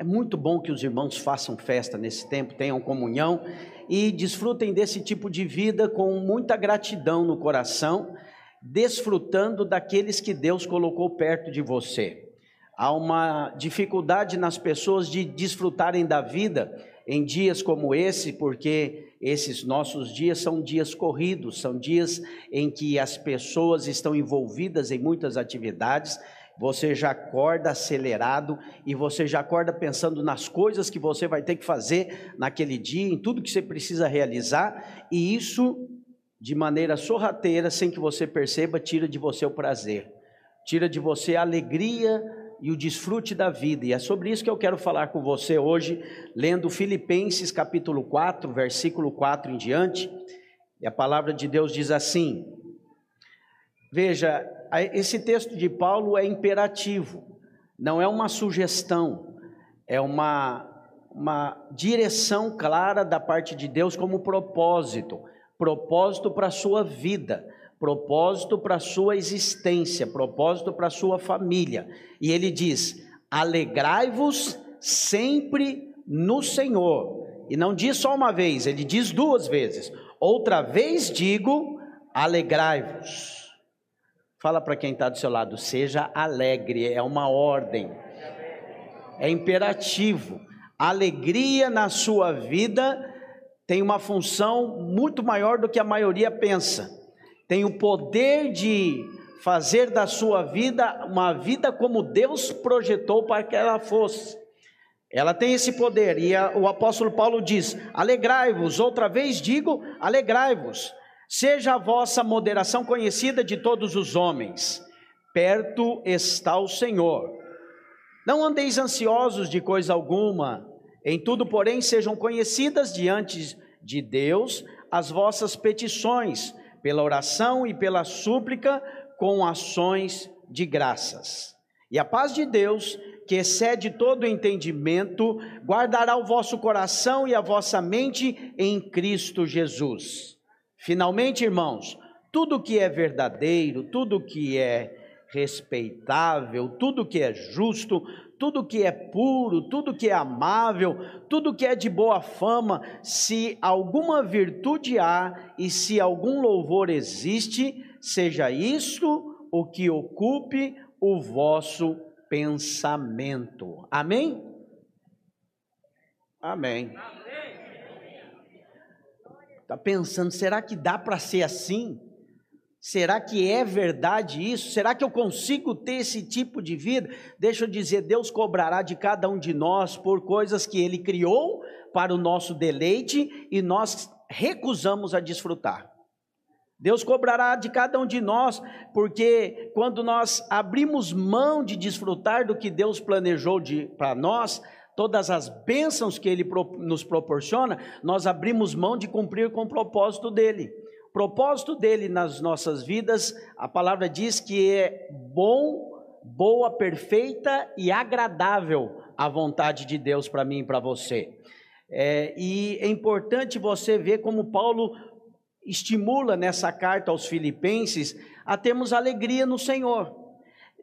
É muito bom que os irmãos façam festa nesse tempo, tenham comunhão e desfrutem desse tipo de vida com muita gratidão no coração, desfrutando daqueles que Deus colocou perto de você. Há uma dificuldade nas pessoas de desfrutarem da vida em dias como esse, porque esses nossos dias são dias corridos, são dias em que as pessoas estão envolvidas em muitas atividades. Você já acorda acelerado e você já acorda pensando nas coisas que você vai ter que fazer naquele dia, em tudo que você precisa realizar, e isso, de maneira sorrateira, sem que você perceba, tira de você o prazer, tira de você a alegria e o desfrute da vida. E é sobre isso que eu quero falar com você hoje, lendo Filipenses capítulo 4, versículo 4 em diante. E a palavra de Deus diz assim: Veja, esse texto de Paulo é imperativo, não é uma sugestão, é uma, uma direção clara da parte de Deus como propósito propósito para a sua vida propósito para a sua existência, propósito para a sua família. E ele diz: alegrai-vos sempre no Senhor. E não diz só uma vez, ele diz duas vezes. Outra vez digo: alegrai-vos. Fala para quem está do seu lado, seja alegre, é uma ordem, é imperativo. Alegria na sua vida tem uma função muito maior do que a maioria pensa. Tem o poder de fazer da sua vida uma vida como Deus projetou para que ela fosse. Ela tem esse poder, e a, o apóstolo Paulo diz: alegrai-vos, outra vez digo, alegrai-vos, seja a vossa moderação conhecida de todos os homens, perto está o Senhor. Não andeis ansiosos de coisa alguma, em tudo, porém, sejam conhecidas diante de Deus as vossas petições, pela oração e pela súplica com ações de graças. E a paz de Deus, que excede todo entendimento, guardará o vosso coração e a vossa mente em Cristo Jesus. Finalmente, irmãos, tudo que é verdadeiro, tudo que é respeitável, tudo que é justo, tudo que é puro, tudo que é amável, tudo que é de boa fama, se alguma virtude há e se algum louvor existe, seja isso o que ocupe o vosso pensamento. Amém? Amém. Está pensando, será que dá para ser assim? Será que é verdade isso? Será que eu consigo ter esse tipo de vida? Deixa eu dizer, Deus cobrará de cada um de nós por coisas que Ele criou para o nosso deleite e nós recusamos a desfrutar. Deus cobrará de cada um de nós, porque quando nós abrimos mão de desfrutar do que Deus planejou para nós, todas as bênçãos que Ele nos proporciona, nós abrimos mão de cumprir com o propósito dEle propósito dele nas nossas vidas, a palavra diz que é bom, boa, perfeita e agradável a vontade de Deus para mim e para você. É, e é importante você ver como Paulo estimula nessa carta aos Filipenses a termos alegria no Senhor.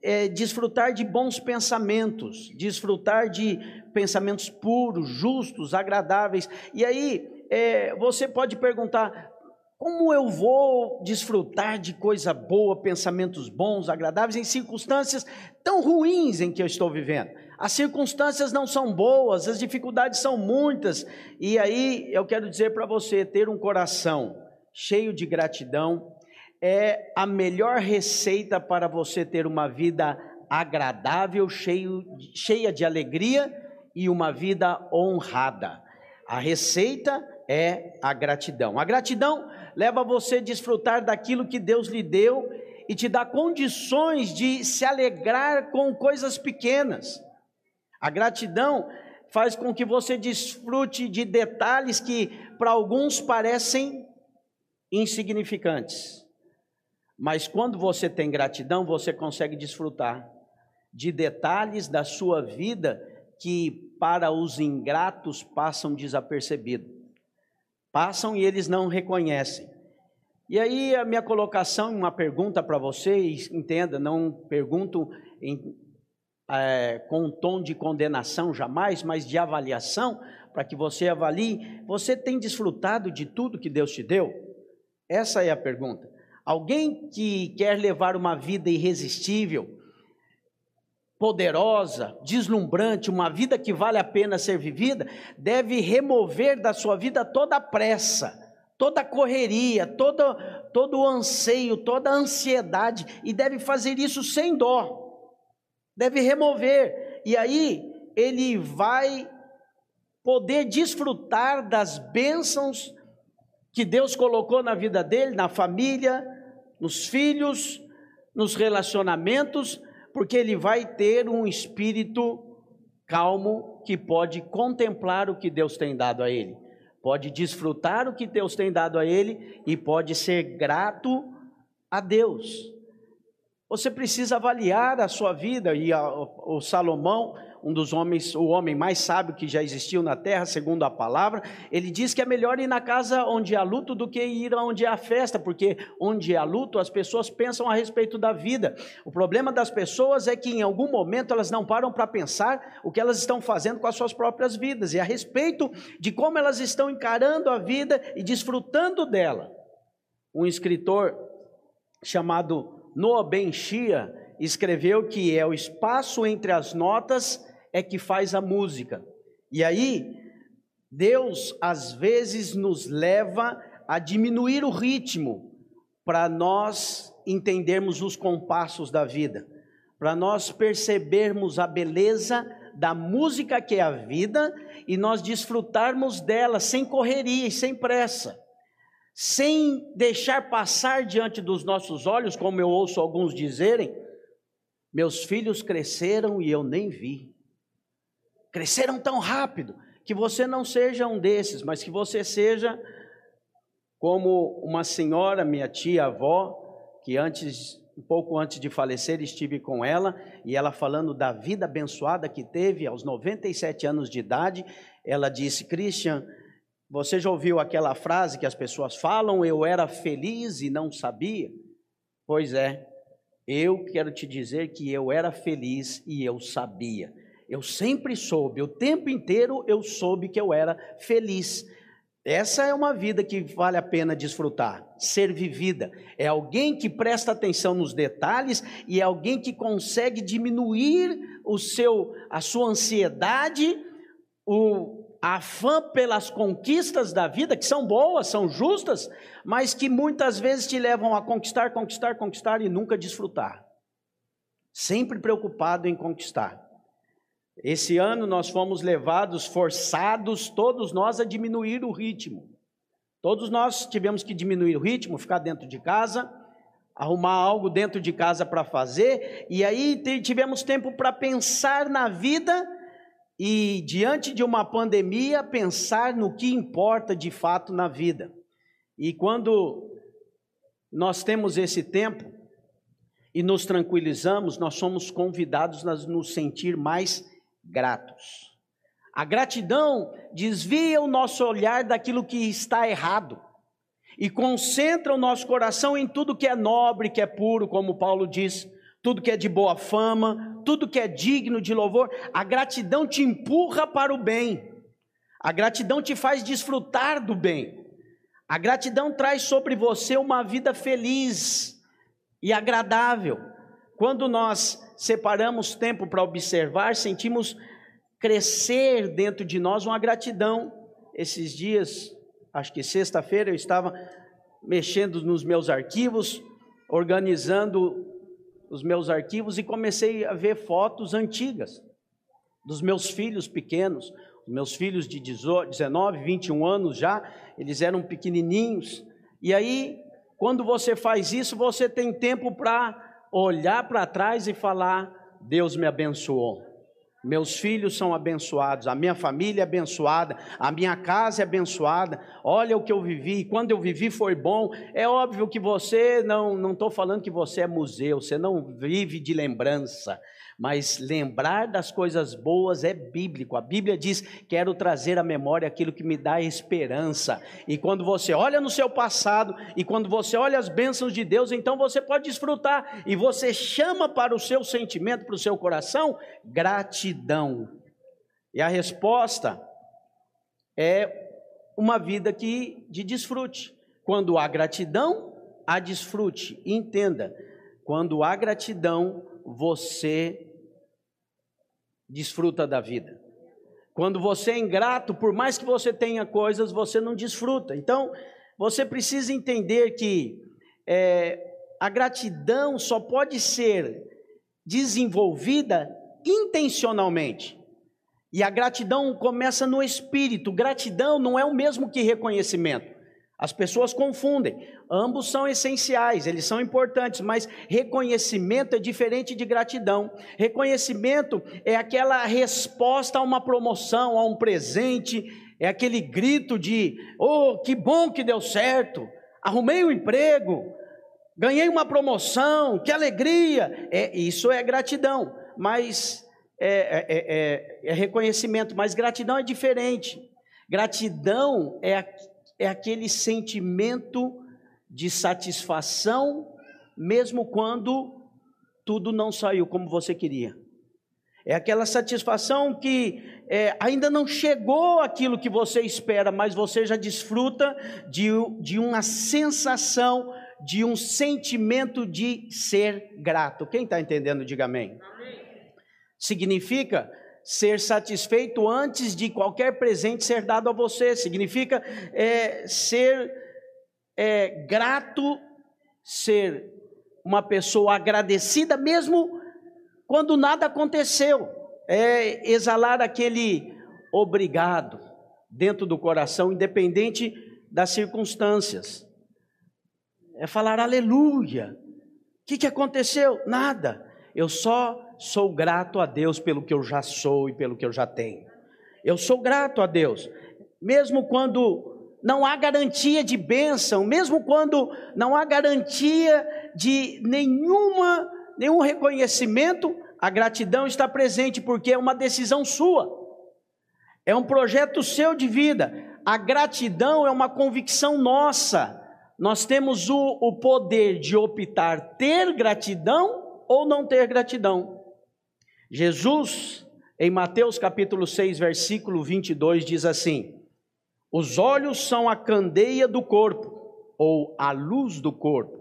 É, desfrutar de bons pensamentos, desfrutar de pensamentos puros, justos, agradáveis. E aí, é, você pode perguntar, como eu vou desfrutar de coisa boa, pensamentos bons, agradáveis, em circunstâncias tão ruins em que eu estou vivendo? As circunstâncias não são boas, as dificuldades são muitas, e aí eu quero dizer para você: ter um coração cheio de gratidão é a melhor receita para você ter uma vida agradável, cheio, cheia de alegria e uma vida honrada. A receita é a gratidão. A gratidão leva você a desfrutar daquilo que Deus lhe deu e te dá condições de se alegrar com coisas pequenas. A gratidão faz com que você desfrute de detalhes que para alguns parecem insignificantes. Mas quando você tem gratidão, você consegue desfrutar de detalhes da sua vida que para os ingratos passam desapercebidos passam e eles não reconhecem. E aí a minha colocação, uma pergunta para vocês, entenda, não pergunto em, é, com um tom de condenação jamais, mas de avaliação, para que você avalie, você tem desfrutado de tudo que Deus te deu? Essa é a pergunta. Alguém que quer levar uma vida irresistível, poderosa, deslumbrante, uma vida que vale a pena ser vivida, deve remover da sua vida toda a pressa, toda a correria, todo, todo o anseio, toda a ansiedade, e deve fazer isso sem dó. Deve remover, e aí ele vai poder desfrutar das bênçãos que Deus colocou na vida dele, na família, nos filhos, nos relacionamentos, porque ele vai ter um espírito calmo que pode contemplar o que Deus tem dado a ele, pode desfrutar o que Deus tem dado a ele e pode ser grato a Deus. Você precisa avaliar a sua vida e a, o Salomão um dos homens, o homem mais sábio que já existiu na terra, segundo a palavra, ele diz que é melhor ir na casa onde há luto do que ir onde há festa, porque onde há luto as pessoas pensam a respeito da vida. O problema das pessoas é que em algum momento elas não param para pensar o que elas estão fazendo com as suas próprias vidas e a respeito de como elas estão encarando a vida e desfrutando dela. Um escritor chamado Noah Ben Shia escreveu que é o espaço entre as notas é que faz a música. E aí, Deus às vezes nos leva a diminuir o ritmo para nós entendermos os compassos da vida, para nós percebermos a beleza da música que é a vida e nós desfrutarmos dela sem correria e sem pressa, sem deixar passar diante dos nossos olhos, como eu ouço alguns dizerem, meus filhos cresceram e eu nem vi cresceram tão rápido, que você não seja um desses, mas que você seja como uma senhora, minha tia avó, que antes, um pouco antes de falecer, estive com ela, e ela falando da vida abençoada que teve aos 97 anos de idade, ela disse: Christian, você já ouviu aquela frase que as pessoas falam, eu era feliz e não sabia? Pois é, eu quero te dizer que eu era feliz e eu sabia. Eu sempre soube, o tempo inteiro eu soube que eu era feliz. Essa é uma vida que vale a pena desfrutar, ser vivida. É alguém que presta atenção nos detalhes e é alguém que consegue diminuir o seu, a sua ansiedade, o afã pelas conquistas da vida, que são boas, são justas, mas que muitas vezes te levam a conquistar, conquistar, conquistar e nunca desfrutar. Sempre preocupado em conquistar. Esse ano nós fomos levados, forçados, todos nós, a diminuir o ritmo. Todos nós tivemos que diminuir o ritmo, ficar dentro de casa, arrumar algo dentro de casa para fazer, e aí tivemos tempo para pensar na vida e, diante de uma pandemia, pensar no que importa de fato na vida. E quando nós temos esse tempo e nos tranquilizamos, nós somos convidados a nos sentir mais gratos. A gratidão desvia o nosso olhar daquilo que está errado e concentra o nosso coração em tudo que é nobre, que é puro, como Paulo diz, tudo que é de boa fama, tudo que é digno de louvor. A gratidão te empurra para o bem, a gratidão te faz desfrutar do bem, a gratidão traz sobre você uma vida feliz e agradável. Quando nós separamos tempo para observar, sentimos crescer dentro de nós uma gratidão. Esses dias, acho que sexta-feira, eu estava mexendo nos meus arquivos, organizando os meus arquivos e comecei a ver fotos antigas dos meus filhos pequenos, meus filhos de 19, 21 anos já, eles eram pequenininhos. E aí, quando você faz isso, você tem tempo para olhar para trás e falar: Deus me abençoou. Meus filhos são abençoados, a minha família é abençoada, a minha casa é abençoada. Olha o que eu vivi, quando eu vivi foi bom. É óbvio que você não não estou falando que você é museu, você não vive de lembrança, Mas lembrar das coisas boas é bíblico. A Bíblia diz: quero trazer à memória aquilo que me dá esperança. E quando você olha no seu passado, e quando você olha as bênçãos de Deus, então você pode desfrutar. E você chama para o seu sentimento, para o seu coração, gratidão. E a resposta é uma vida que de desfrute. Quando há gratidão, há desfrute. Entenda, quando há gratidão, você desfruta da vida. Quando você é ingrato, por mais que você tenha coisas, você não desfruta. Então, você precisa entender que é, a gratidão só pode ser desenvolvida intencionalmente. E a gratidão começa no espírito. Gratidão não é o mesmo que reconhecimento. As pessoas confundem. Ambos são essenciais, eles são importantes, mas reconhecimento é diferente de gratidão. Reconhecimento é aquela resposta a uma promoção, a um presente, é aquele grito de: "Oh, que bom que deu certo! Arrumei um emprego, ganhei uma promoção, que alegria!" É, isso é gratidão, mas é, é, é, é reconhecimento, mas gratidão é diferente. Gratidão é é aquele sentimento de satisfação, mesmo quando tudo não saiu como você queria. É aquela satisfação que é, ainda não chegou aquilo que você espera, mas você já desfruta de, de uma sensação, de um sentimento de ser grato. Quem está entendendo, diga amém. amém. Significa ser satisfeito antes de qualquer presente ser dado a você, significa é, ser é, grato, ser uma pessoa agradecida, mesmo quando nada aconteceu, é exalar aquele obrigado dentro do coração, independente das circunstâncias, é falar aleluia. O que, que aconteceu? Nada, eu só sou grato a Deus pelo que eu já sou e pelo que eu já tenho. Eu sou grato a Deus, mesmo quando não há garantia de bênção, mesmo quando não há garantia de nenhuma, nenhum reconhecimento, a gratidão está presente porque é uma decisão sua, é um projeto seu de vida. A gratidão é uma convicção nossa. Nós temos o, o poder de optar ter gratidão ou não ter gratidão. Jesus, em Mateus capítulo 6, versículo 22, diz assim: Os olhos são a candeia do corpo, ou a luz do corpo.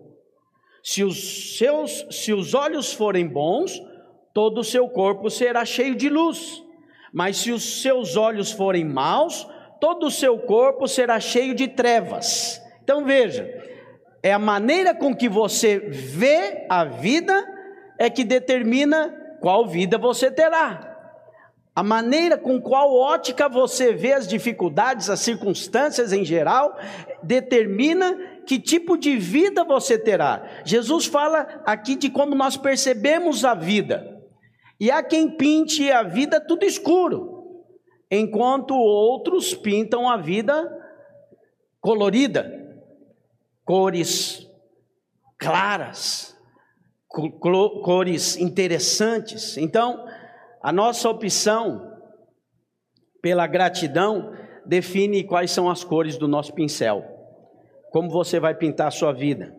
Se os seus, se os olhos forem bons, todo o seu corpo será cheio de luz. Mas se os seus olhos forem maus, todo o seu corpo será cheio de trevas. Então veja, é a maneira com que você vê a vida é que determina qual vida você terá. A maneira com qual ótica você vê as dificuldades, as circunstâncias em geral, determina que tipo de vida você terá. Jesus fala aqui de como nós percebemos a vida. E há quem pinte a vida tudo escuro, enquanto outros pintam a vida colorida, cores claras cores interessantes. Então, a nossa opção pela gratidão define quais são as cores do nosso pincel. Como você vai pintar a sua vida?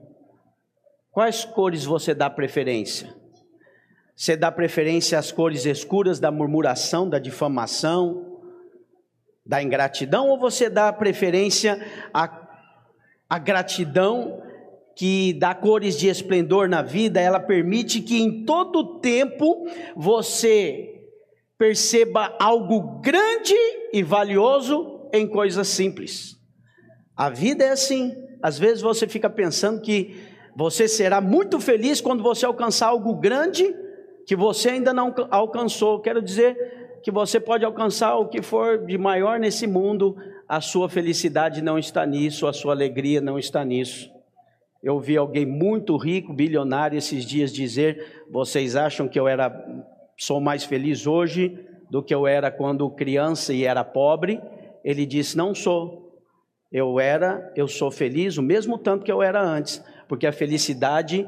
Quais cores você dá preferência? Você dá preferência às cores escuras da murmuração, da difamação, da ingratidão, ou você dá preferência à, à gratidão que dá cores de esplendor na vida, ela permite que em todo tempo você perceba algo grande e valioso em coisas simples. A vida é assim. Às vezes você fica pensando que você será muito feliz quando você alcançar algo grande que você ainda não alcançou. Quero dizer que você pode alcançar o que for de maior nesse mundo, a sua felicidade não está nisso, a sua alegria não está nisso. Eu ouvi alguém muito rico, bilionário, esses dias dizer: vocês acham que eu era, sou mais feliz hoje do que eu era quando criança e era pobre? Ele disse: não sou. Eu era, eu sou feliz o mesmo tanto que eu era antes, porque a felicidade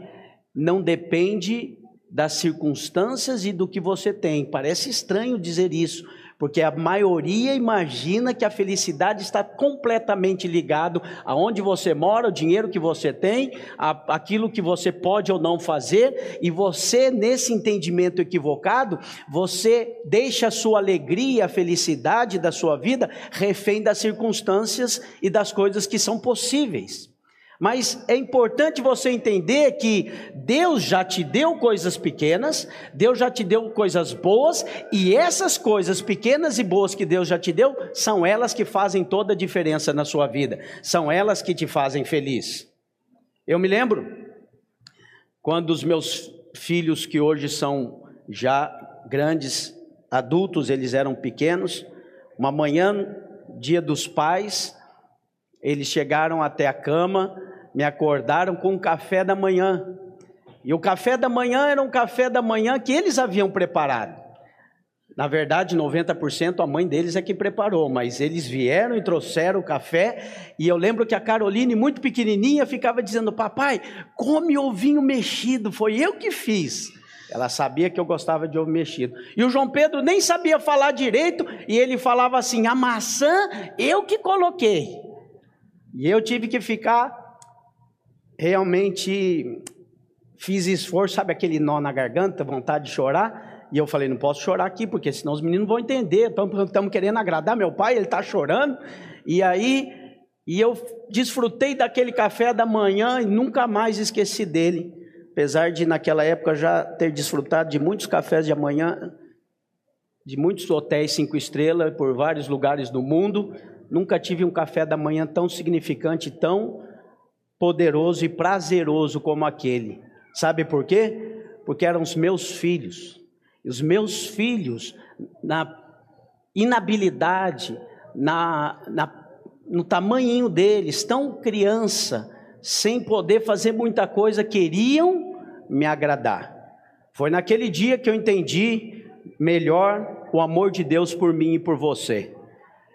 não depende das circunstâncias e do que você tem. Parece estranho dizer isso, porque a maioria imagina que a felicidade está completamente ligado aonde você mora, o dinheiro que você tem, a, aquilo que você pode ou não fazer, e você nesse entendimento equivocado, você deixa a sua alegria, a felicidade da sua vida refém das circunstâncias e das coisas que são possíveis. Mas é importante você entender que Deus já te deu coisas pequenas, Deus já te deu coisas boas, e essas coisas pequenas e boas que Deus já te deu, são elas que fazem toda a diferença na sua vida, são elas que te fazem feliz. Eu me lembro quando os meus filhos, que hoje são já grandes adultos, eles eram pequenos, uma manhã, dia dos pais, eles chegaram até a cama, me acordaram com o café da manhã. E o café da manhã era um café da manhã que eles haviam preparado. Na verdade, 90% a mãe deles é que preparou, mas eles vieram e trouxeram o café. E eu lembro que a Caroline, muito pequenininha, ficava dizendo: Papai, come ovinho mexido, foi eu que fiz. Ela sabia que eu gostava de ovo mexido. E o João Pedro nem sabia falar direito, e ele falava assim: A maçã eu que coloquei. E eu tive que ficar realmente fiz esforço, sabe aquele nó na garganta, vontade de chorar? E eu falei, não posso chorar aqui, porque senão os meninos vão entender. Estamos querendo agradar meu pai, ele está chorando. E aí, e eu desfrutei daquele café da manhã e nunca mais esqueci dele. Apesar de naquela época já ter desfrutado de muitos cafés de manhã, de muitos hotéis cinco estrelas por vários lugares do mundo, nunca tive um café da manhã tão significante, tão poderoso e prazeroso como aquele. Sabe por quê? Porque eram os meus filhos. E os meus filhos, na inabilidade, na, na, no tamanho deles, tão criança, sem poder fazer muita coisa, queriam me agradar. Foi naquele dia que eu entendi melhor o amor de Deus por mim e por você.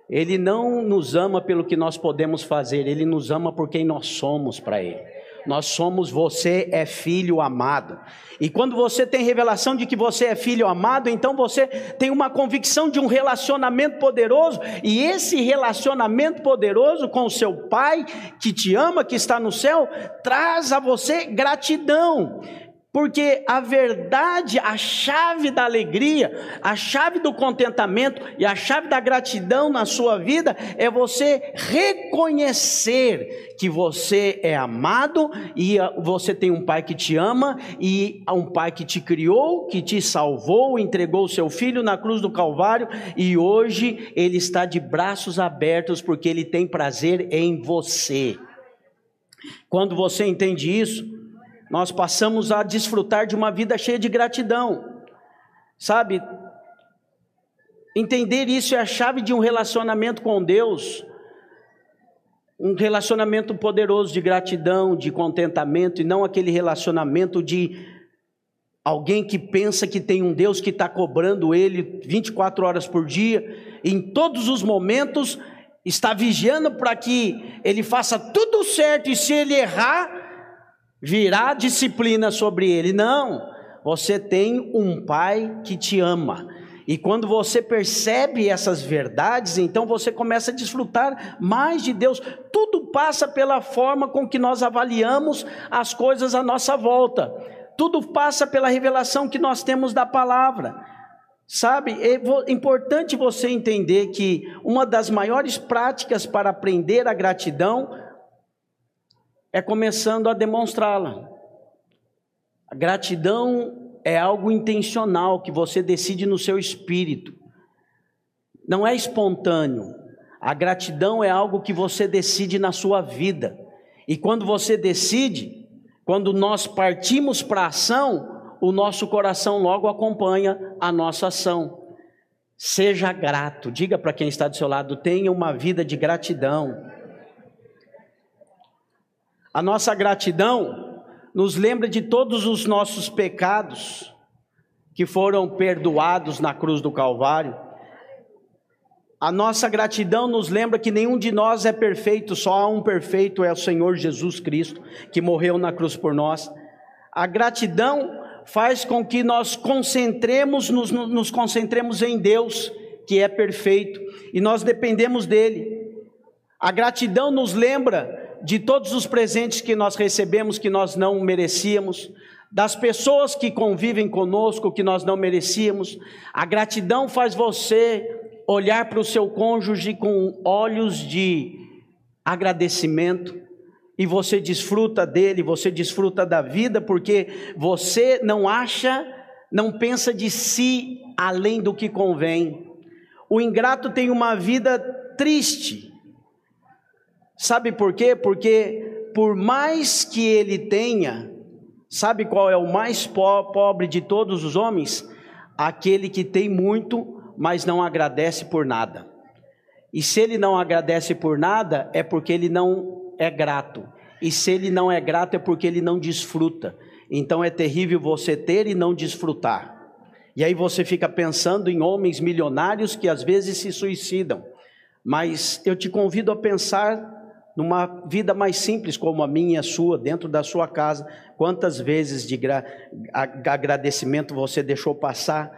Ele não nos ama pelo que nós podemos fazer, ele nos ama por quem nós somos para ele. Nós somos, você é filho amado. E quando você tem revelação de que você é filho amado, então você tem uma convicção de um relacionamento poderoso, e esse relacionamento poderoso com o seu pai, que te ama, que está no céu, traz a você gratidão. Porque a verdade, a chave da alegria, a chave do contentamento e a chave da gratidão na sua vida é você reconhecer que você é amado e você tem um pai que te ama e um pai que te criou, que te salvou, entregou o seu filho na cruz do Calvário e hoje ele está de braços abertos porque ele tem prazer em você. Quando você entende isso, nós passamos a desfrutar de uma vida cheia de gratidão. Sabe? Entender isso é a chave de um relacionamento com Deus, um relacionamento poderoso de gratidão, de contentamento, e não aquele relacionamento de alguém que pensa que tem um Deus que está cobrando ele 24 horas por dia, em todos os momentos, está vigiando para que ele faça tudo certo, e se ele errar, virá disciplina sobre ele. Não, você tem um pai que te ama. E quando você percebe essas verdades, então você começa a desfrutar mais de Deus. Tudo passa pela forma com que nós avaliamos as coisas à nossa volta. Tudo passa pela revelação que nós temos da palavra. Sabe, é importante você entender que uma das maiores práticas para aprender a gratidão é começando a demonstrá-la. A gratidão é algo intencional que você decide no seu espírito. Não é espontâneo. A gratidão é algo que você decide na sua vida. E quando você decide, quando nós partimos para a ação, o nosso coração logo acompanha a nossa ação. Seja grato, diga para quem está do seu lado, tenha uma vida de gratidão. A nossa gratidão nos lembra de todos os nossos pecados que foram perdoados na cruz do Calvário. A nossa gratidão nos lembra que nenhum de nós é perfeito, só há um perfeito, é o Senhor Jesus Cristo, que morreu na cruz por nós. A gratidão faz com que nós concentremos, nos, nos concentremos em Deus, que é perfeito, e nós dependemos dele. A gratidão nos lembra de todos os presentes que nós recebemos que nós não merecíamos, das pessoas que convivem conosco que nós não merecíamos. A gratidão faz você olhar para o seu cônjuge com olhos de agradecimento e você desfruta dele, você desfruta da vida, porque você não acha, não pensa de si além do que convém. O ingrato tem uma vida triste. Sabe por quê? Porque por mais que ele tenha, sabe qual é o mais pobre de todos os homens? Aquele que tem muito, mas não agradece por nada. E se ele não agradece por nada, é porque ele não é grato. E se ele não é grato, é porque ele não desfruta. Então é terrível você ter e não desfrutar. E aí você fica pensando em homens milionários que às vezes se suicidam. Mas eu te convido a pensar numa vida mais simples como a minha e a sua, dentro da sua casa. Quantas vezes de agradecimento você deixou passar?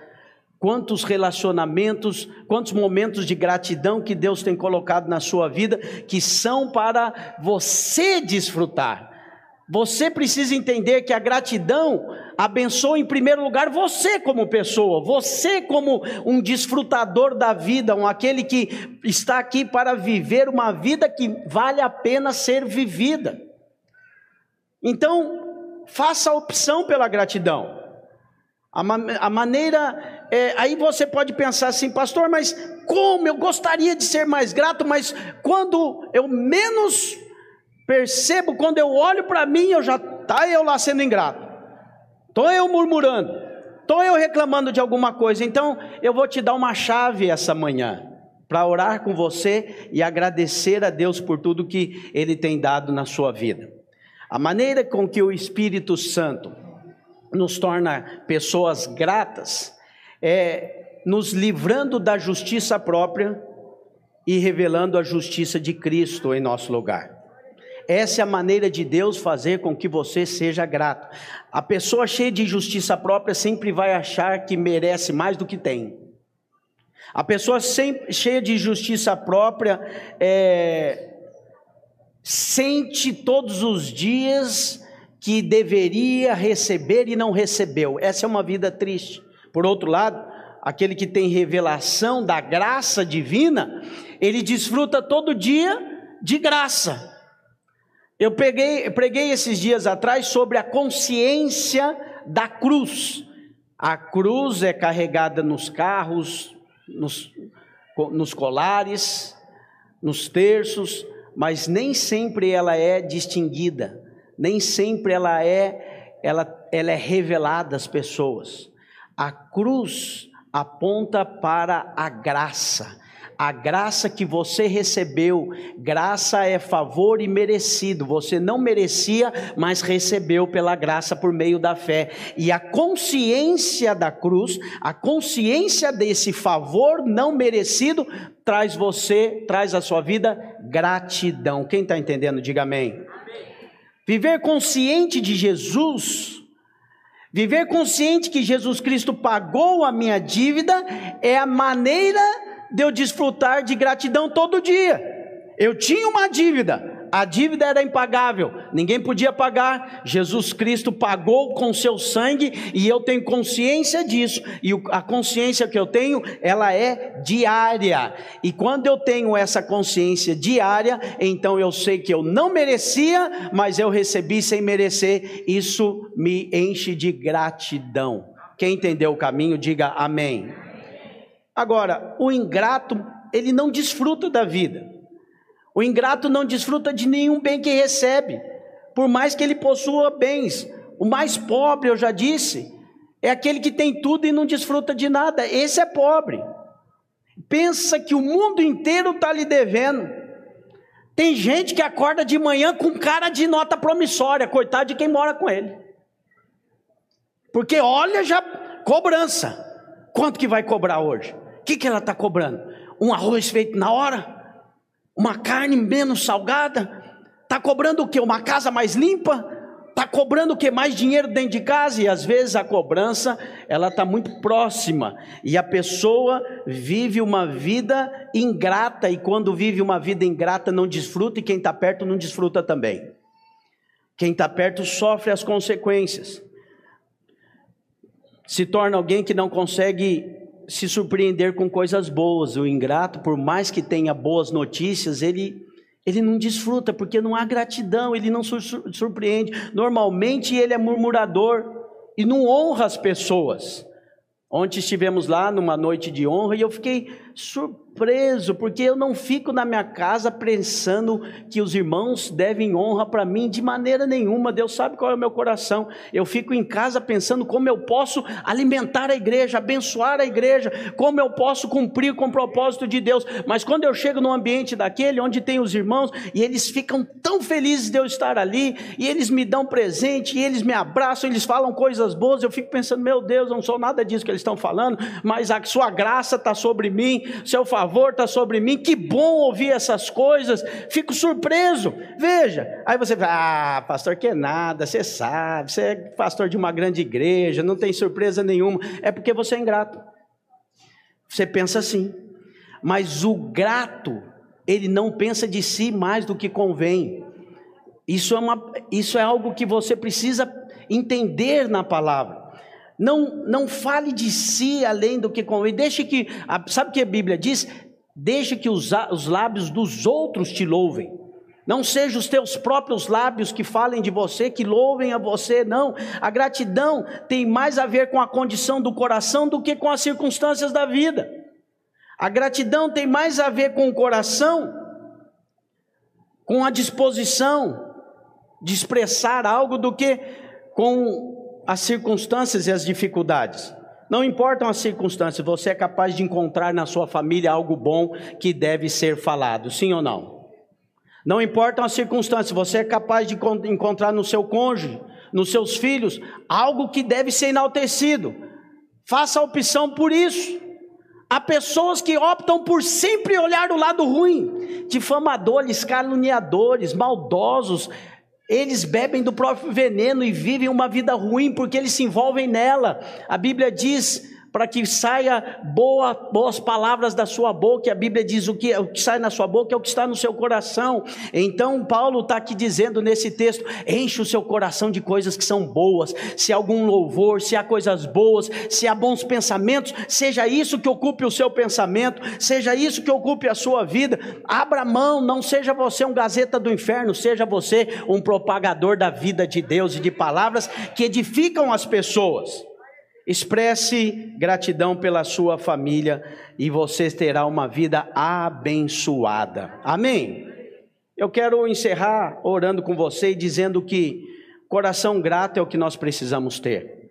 Quantos relacionamentos, quantos momentos de gratidão que Deus tem colocado na sua vida que são para você desfrutar. Você precisa entender que a gratidão abençoa em primeiro lugar você como pessoa, você como um desfrutador da vida, um aquele que está aqui para viver uma vida que vale a pena ser vivida. Então, faça a opção pela gratidão. A, a maneira, é, aí você pode pensar assim, pastor, mas como eu gostaria de ser mais grato, mas quando eu menos percebo, quando eu olho para mim, eu já tá eu lá sendo ingrato. Tô eu murmurando, tô eu reclamando de alguma coisa. Então, eu vou te dar uma chave essa manhã para orar com você e agradecer a Deus por tudo que ele tem dado na sua vida. A maneira com que o Espírito Santo nos torna pessoas gratas, é nos livrando da justiça própria e revelando a justiça de Cristo em nosso lugar. Essa é a maneira de Deus fazer com que você seja grato. A pessoa cheia de justiça própria sempre vai achar que merece mais do que tem. A pessoa sempre, cheia de justiça própria é, sente todos os dias que deveria receber e não recebeu. Essa é uma vida triste. Por outro lado, aquele que tem revelação da graça divina, ele desfruta todo dia de graça. Eu peguei, preguei esses dias atrás sobre a consciência da cruz. A cruz é carregada nos carros, nos, nos colares, nos terços, mas nem sempre ela é distinguida nem sempre ela é, ela, ela é revelada às pessoas. A cruz aponta para a graça. A graça que você recebeu, graça é favor e merecido. Você não merecia, mas recebeu pela graça por meio da fé. E a consciência da cruz, a consciência desse favor não merecido, traz você, traz a sua vida gratidão. Quem está entendendo, diga amém. Viver consciente de Jesus, viver consciente que Jesus Cristo pagou a minha dívida, é a maneira de eu desfrutar de gratidão todo dia. Eu tinha uma dívida, a dívida era impagável, ninguém podia pagar, Jesus Cristo pagou com seu sangue e eu tenho consciência disso, e a consciência que eu tenho, ela é diária, e quando eu tenho essa consciência diária, então eu sei que eu não merecia, mas eu recebi sem merecer, isso me enche de gratidão. Quem entendeu o caminho, diga amém. Agora, o ingrato, ele não desfruta da vida. O ingrato não desfruta de nenhum bem que recebe, por mais que ele possua bens. O mais pobre, eu já disse, é aquele que tem tudo e não desfruta de nada. Esse é pobre. Pensa que o mundo inteiro está lhe devendo. Tem gente que acorda de manhã com cara de nota promissória, coitado de quem mora com ele. Porque olha já, cobrança. Quanto que vai cobrar hoje? Que, que ela está cobrando? Um arroz feito na hora? uma carne menos salgada, está cobrando o quê? Uma casa mais limpa? Está cobrando o que? Mais dinheiro dentro de casa? E às vezes a cobrança, ela está muito próxima. E a pessoa vive uma vida ingrata. E quando vive uma vida ingrata, não desfruta. E quem está perto não desfruta também. Quem está perto sofre as consequências. Se torna alguém que não consegue se surpreender com coisas boas. O ingrato, por mais que tenha boas notícias, ele ele não desfruta porque não há gratidão, ele não surpreende. Normalmente ele é murmurador e não honra as pessoas. Ontem estivemos lá numa noite de honra e eu fiquei surpreso, porque eu não fico na minha casa pensando que os irmãos devem honra para mim de maneira nenhuma. Deus sabe qual é o meu coração. Eu fico em casa pensando como eu posso alimentar a igreja, abençoar a igreja, como eu posso cumprir com o propósito de Deus. Mas quando eu chego no ambiente daquele onde tem os irmãos e eles ficam tão felizes de eu estar ali, e eles me dão presente, e eles me abraçam, eles falam coisas boas, eu fico pensando, meu Deus, não sou nada disso que eles estão falando, mas a sua graça está sobre mim, seu favor está sobre mim, que bom ouvir essas coisas, fico surpreso. Veja, aí você fala, ah, pastor, que nada, você sabe, você é pastor de uma grande igreja, não tem surpresa nenhuma, é porque você é ingrato. Você pensa assim, mas o grato, ele não pensa de si mais do que convém. Isso é, uma, isso é algo que você precisa entender na palavra. Não, não fale de si além do que convém. Deixe que, sabe o que a Bíblia diz? Deixe que os, os lábios dos outros te louvem. Não sejam os teus próprios lábios que falem de você, que louvem a você, não. A gratidão tem mais a ver com a condição do coração do que com as circunstâncias da vida. A gratidão tem mais a ver com o coração, com a disposição de expressar algo do que com as circunstâncias e as dificuldades. Não importam as circunstâncias, você é capaz de encontrar na sua família algo bom que deve ser falado, sim ou não? Não importam as circunstâncias, você é capaz de encontrar no seu cônjuge, nos seus filhos, algo que deve ser enaltecido. Faça a opção por isso. Há pessoas que optam por sempre olhar o lado ruim, difamadores, caluniadores, maldosos, eles bebem do próprio veneno e vivem uma vida ruim porque eles se envolvem nela. A Bíblia diz para que saia boa, boas palavras da sua boca. E a Bíblia diz o que, o que sai na sua boca é o que está no seu coração. Então Paulo está aqui dizendo nesse texto: enche o seu coração de coisas que são boas. Se há algum louvor, se há coisas boas, se há bons pensamentos, seja isso que ocupe o seu pensamento, seja isso que ocupe a sua vida. Abra mão, não seja você um gazeta do inferno, seja você um propagador da vida de Deus e de palavras que edificam as pessoas. Expresse gratidão pela sua família e você terá uma vida abençoada. Amém? Eu quero encerrar orando com você e dizendo que coração grato é o que nós precisamos ter.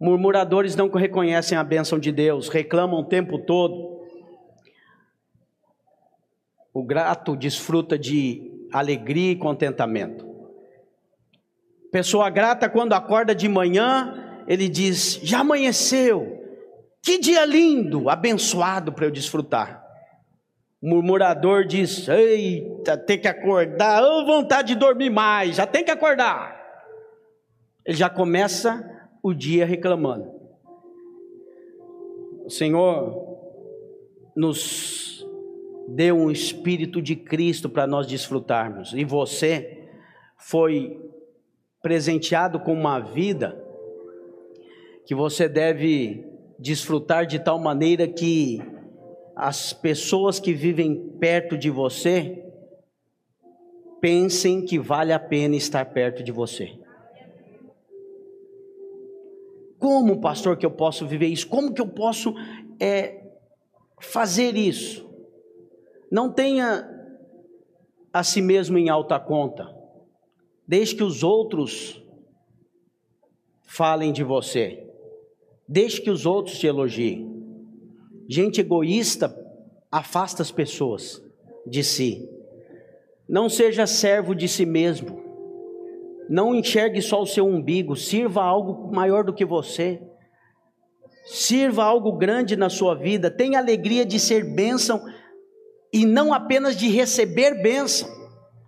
Murmuradores não reconhecem a bênção de Deus, reclamam o tempo todo. O grato desfruta de alegria e contentamento. Pessoa grata, quando acorda de manhã, ele diz: Já amanheceu, que dia lindo, abençoado para eu desfrutar. O murmurador diz: Eita, tem que acordar, oh, vontade de dormir mais, já tem que acordar. Ele já começa o dia reclamando. O Senhor nos deu um espírito de Cristo para nós desfrutarmos, e você foi presenteado com uma vida que você deve desfrutar de tal maneira que as pessoas que vivem perto de você pensem que vale a pena estar perto de você. Como, pastor, que eu posso viver isso? Como que eu posso é, fazer isso? Não tenha a si mesmo em alta conta. Deixe que os outros falem de você. Deixe que os outros te elogiem. Gente egoísta afasta as pessoas de si. Não seja servo de si mesmo. Não enxergue só o seu umbigo. Sirva algo maior do que você. Sirva algo grande na sua vida. Tenha alegria de ser bênção e não apenas de receber bênção.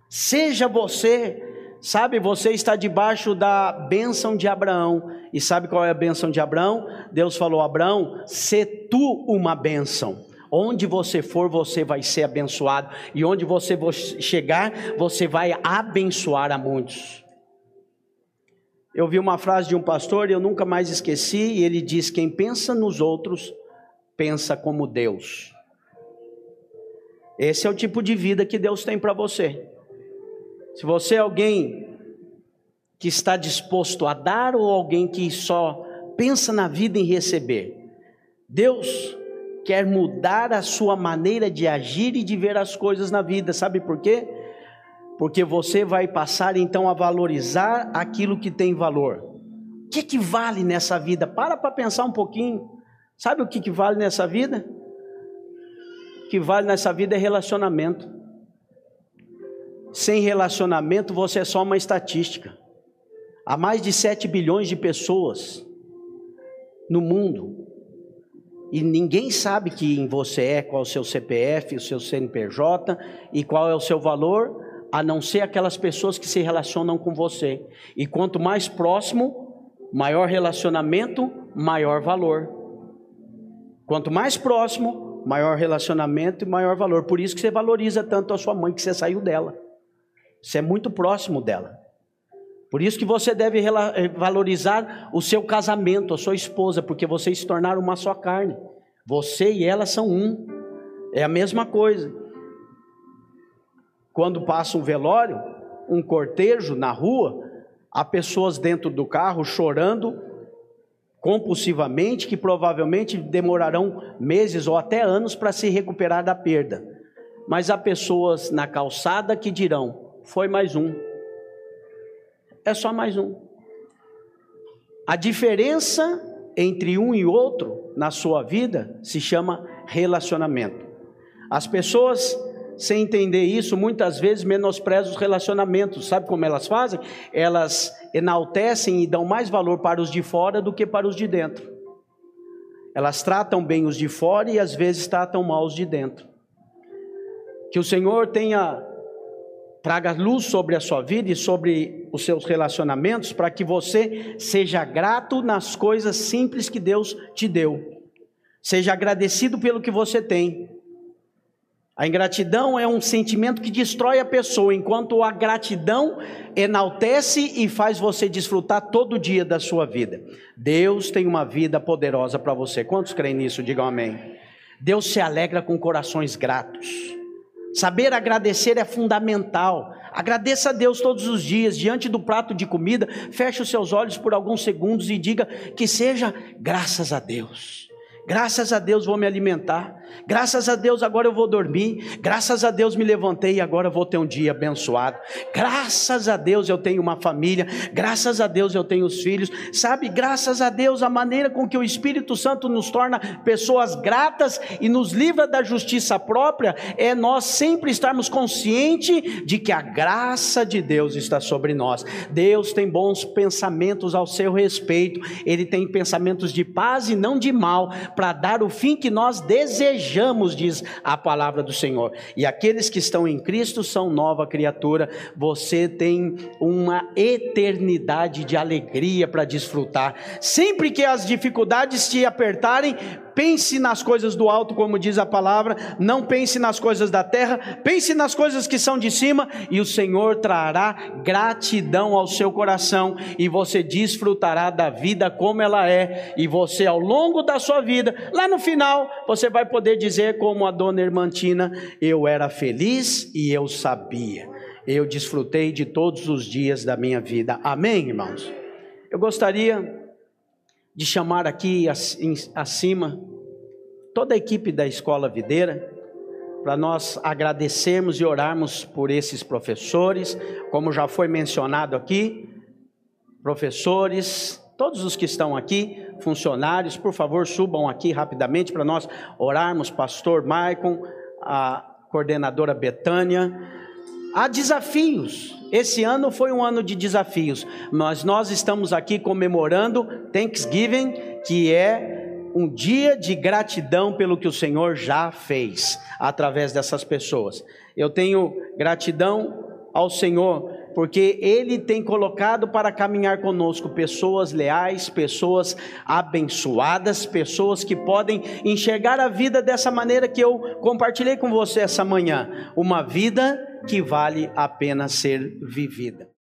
Seja você Sabe, você está debaixo da bênção de Abraão. E sabe qual é a bênção de Abraão? Deus falou: Abraão, se tu uma bênção. Onde você for, você vai ser abençoado. E onde você chegar, você vai abençoar a muitos. Eu vi uma frase de um pastor e eu nunca mais esqueci. E ele diz: Quem pensa nos outros, pensa como Deus. Esse é o tipo de vida que Deus tem para você. Se você é alguém que está disposto a dar ou alguém que só pensa na vida em receber, Deus quer mudar a sua maneira de agir e de ver as coisas na vida, sabe por quê? Porque você vai passar então a valorizar aquilo que tem valor. O que, que vale nessa vida? Para para pensar um pouquinho. Sabe o que, que vale nessa vida? O que vale nessa vida é relacionamento. Sem relacionamento, você é só uma estatística. Há mais de 7 bilhões de pessoas no mundo. E ninguém sabe quem você é, qual é o seu CPF, o seu CNPJ e qual é o seu valor, a não ser aquelas pessoas que se relacionam com você. E quanto mais próximo, maior relacionamento, maior valor. Quanto mais próximo, maior relacionamento e maior valor. Por isso que você valoriza tanto a sua mãe que você saiu dela. Você é muito próximo dela. Por isso que você deve eh, valorizar o seu casamento, a sua esposa, porque vocês se tornaram uma só carne. Você e ela são um. É a mesma coisa. Quando passa um velório, um cortejo na rua, há pessoas dentro do carro chorando compulsivamente, que provavelmente demorarão meses ou até anos para se recuperar da perda. Mas há pessoas na calçada que dirão: foi mais um. É só mais um. A diferença entre um e outro na sua vida se chama relacionamento. As pessoas, sem entender isso, muitas vezes menosprezam os relacionamentos. Sabe como elas fazem? Elas enaltecem e dão mais valor para os de fora do que para os de dentro. Elas tratam bem os de fora e às vezes tratam mal os de dentro. Que o Senhor tenha traga luz sobre a sua vida e sobre os seus relacionamentos, para que você seja grato nas coisas simples que Deus te deu. Seja agradecido pelo que você tem. A ingratidão é um sentimento que destrói a pessoa, enquanto a gratidão enaltece e faz você desfrutar todo dia da sua vida. Deus tem uma vida poderosa para você. Quantos creem nisso? Digam amém. Deus se alegra com corações gratos. Saber agradecer é fundamental. Agradeça a Deus todos os dias, diante do prato de comida, feche os seus olhos por alguns segundos e diga que seja graças a Deus. Graças a Deus vou me alimentar. Graças a Deus agora eu vou dormir. Graças a Deus me levantei e agora vou ter um dia abençoado. Graças a Deus eu tenho uma família. Graças a Deus eu tenho os filhos. Sabe, graças a Deus a maneira com que o Espírito Santo nos torna pessoas gratas e nos livra da justiça própria é nós sempre estarmos conscientes de que a graça de Deus está sobre nós. Deus tem bons pensamentos ao seu respeito. Ele tem pensamentos de paz e não de mal para dar o fim que nós desejamos, diz a palavra do Senhor. E aqueles que estão em Cristo são nova criatura. Você tem uma eternidade de alegria para desfrutar. Sempre que as dificuldades te apertarem, pense nas coisas do alto, como diz a palavra, não pense nas coisas da terra, pense nas coisas que são de cima, e o Senhor trará gratidão ao seu coração, e você desfrutará da vida como ela é, e você, ao longo da sua vida, lá no final, você vai poder dizer, como a dona Irmantina: Eu era feliz e eu sabia, eu desfrutei de todos os dias da minha vida. Amém, irmãos? Eu gostaria de chamar aqui acima toda a equipe da Escola Videira, para nós agradecermos e orarmos por esses professores, como já foi mencionado aqui, professores, todos os que estão aqui, funcionários, por favor, subam aqui rapidamente para nós orarmos, pastor Maicon, a coordenadora Betânia, Há desafios. Esse ano foi um ano de desafios, mas nós estamos aqui comemorando Thanksgiving, que é um dia de gratidão pelo que o Senhor já fez através dessas pessoas. Eu tenho gratidão ao Senhor porque Ele tem colocado para caminhar conosco pessoas leais, pessoas abençoadas, pessoas que podem enxergar a vida dessa maneira que eu compartilhei com você essa manhã, uma vida que vale a pena ser vivida.